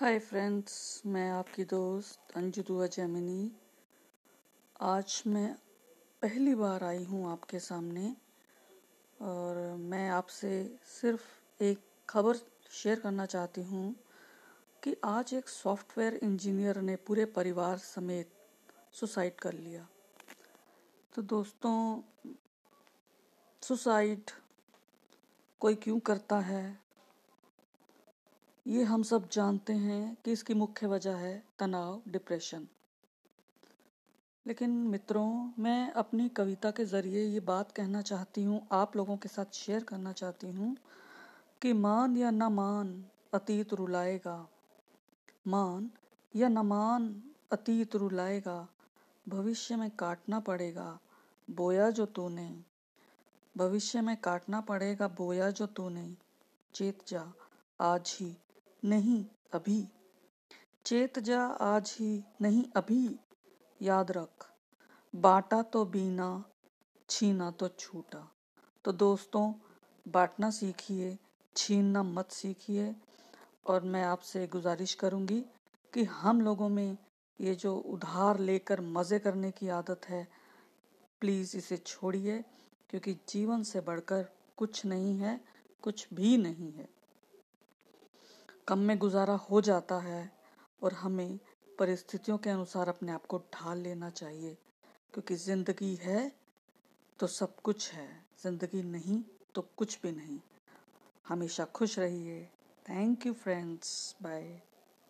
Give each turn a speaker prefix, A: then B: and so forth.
A: Hi friends मैं आपकी दोस्त अंजू दुआ जैमिनी। आज मैं पहली बार आई हूँ आपके सामने और मैं आपसे सिर्फ़ एक खबर शेयर करना चाहती हूँ कि आज एक सॉफ्टवेयर इंजीनियर ने पूरे परिवार समेत सुसाइड कर लिया। तो दोस्तों, सुसाइड कोई क्यों करता है? ये हम सब जानते हैं कि इसकी मुख्य वजह है तनाव डिप्रेशन लेकिन मित्रों, मैं अपनी कविता के ज़रिए ये बात कहना चाहती हूँ, आप लोगों के साथ शेयर करना चाहती हूँ कि मान या न मान अतीत रुलाएगा। मान या न मान अतीत रुलाएगा, भविष्य में काटना पड़ेगा, बोया जो तूने। भविष्य में काटना पड़ेगा, बोया जो तूने। चेत जा, आज ही। नहीं अभी। चेत जा आज ही नहीं अभी, याद रख। बांटा तो बीना, छीना तो छूटा। तो दोस्तों, बांटना सीखिए, छीनना मत सीखिए। और मैं आपसे गुजारिश करूँगी कि हम लोगों में ये जो उधार लेकर मज़े करने की आदत है, प्लीज़ इसे छोड़िए, क्योंकि जीवन से बढ़कर कुछ नहीं है, कुछ भी नहीं है। कम में गुजारा हो जाता है और हमें परिस्थितियों के अनुसार अपने आप को ढाल लेना चाहिए। क्योंकि ज़िंदगी है तो सब कुछ है, ज़िंदगी नहीं तो कुछ भी नहीं। हमेशा खुश रहिए। Thank you friends bye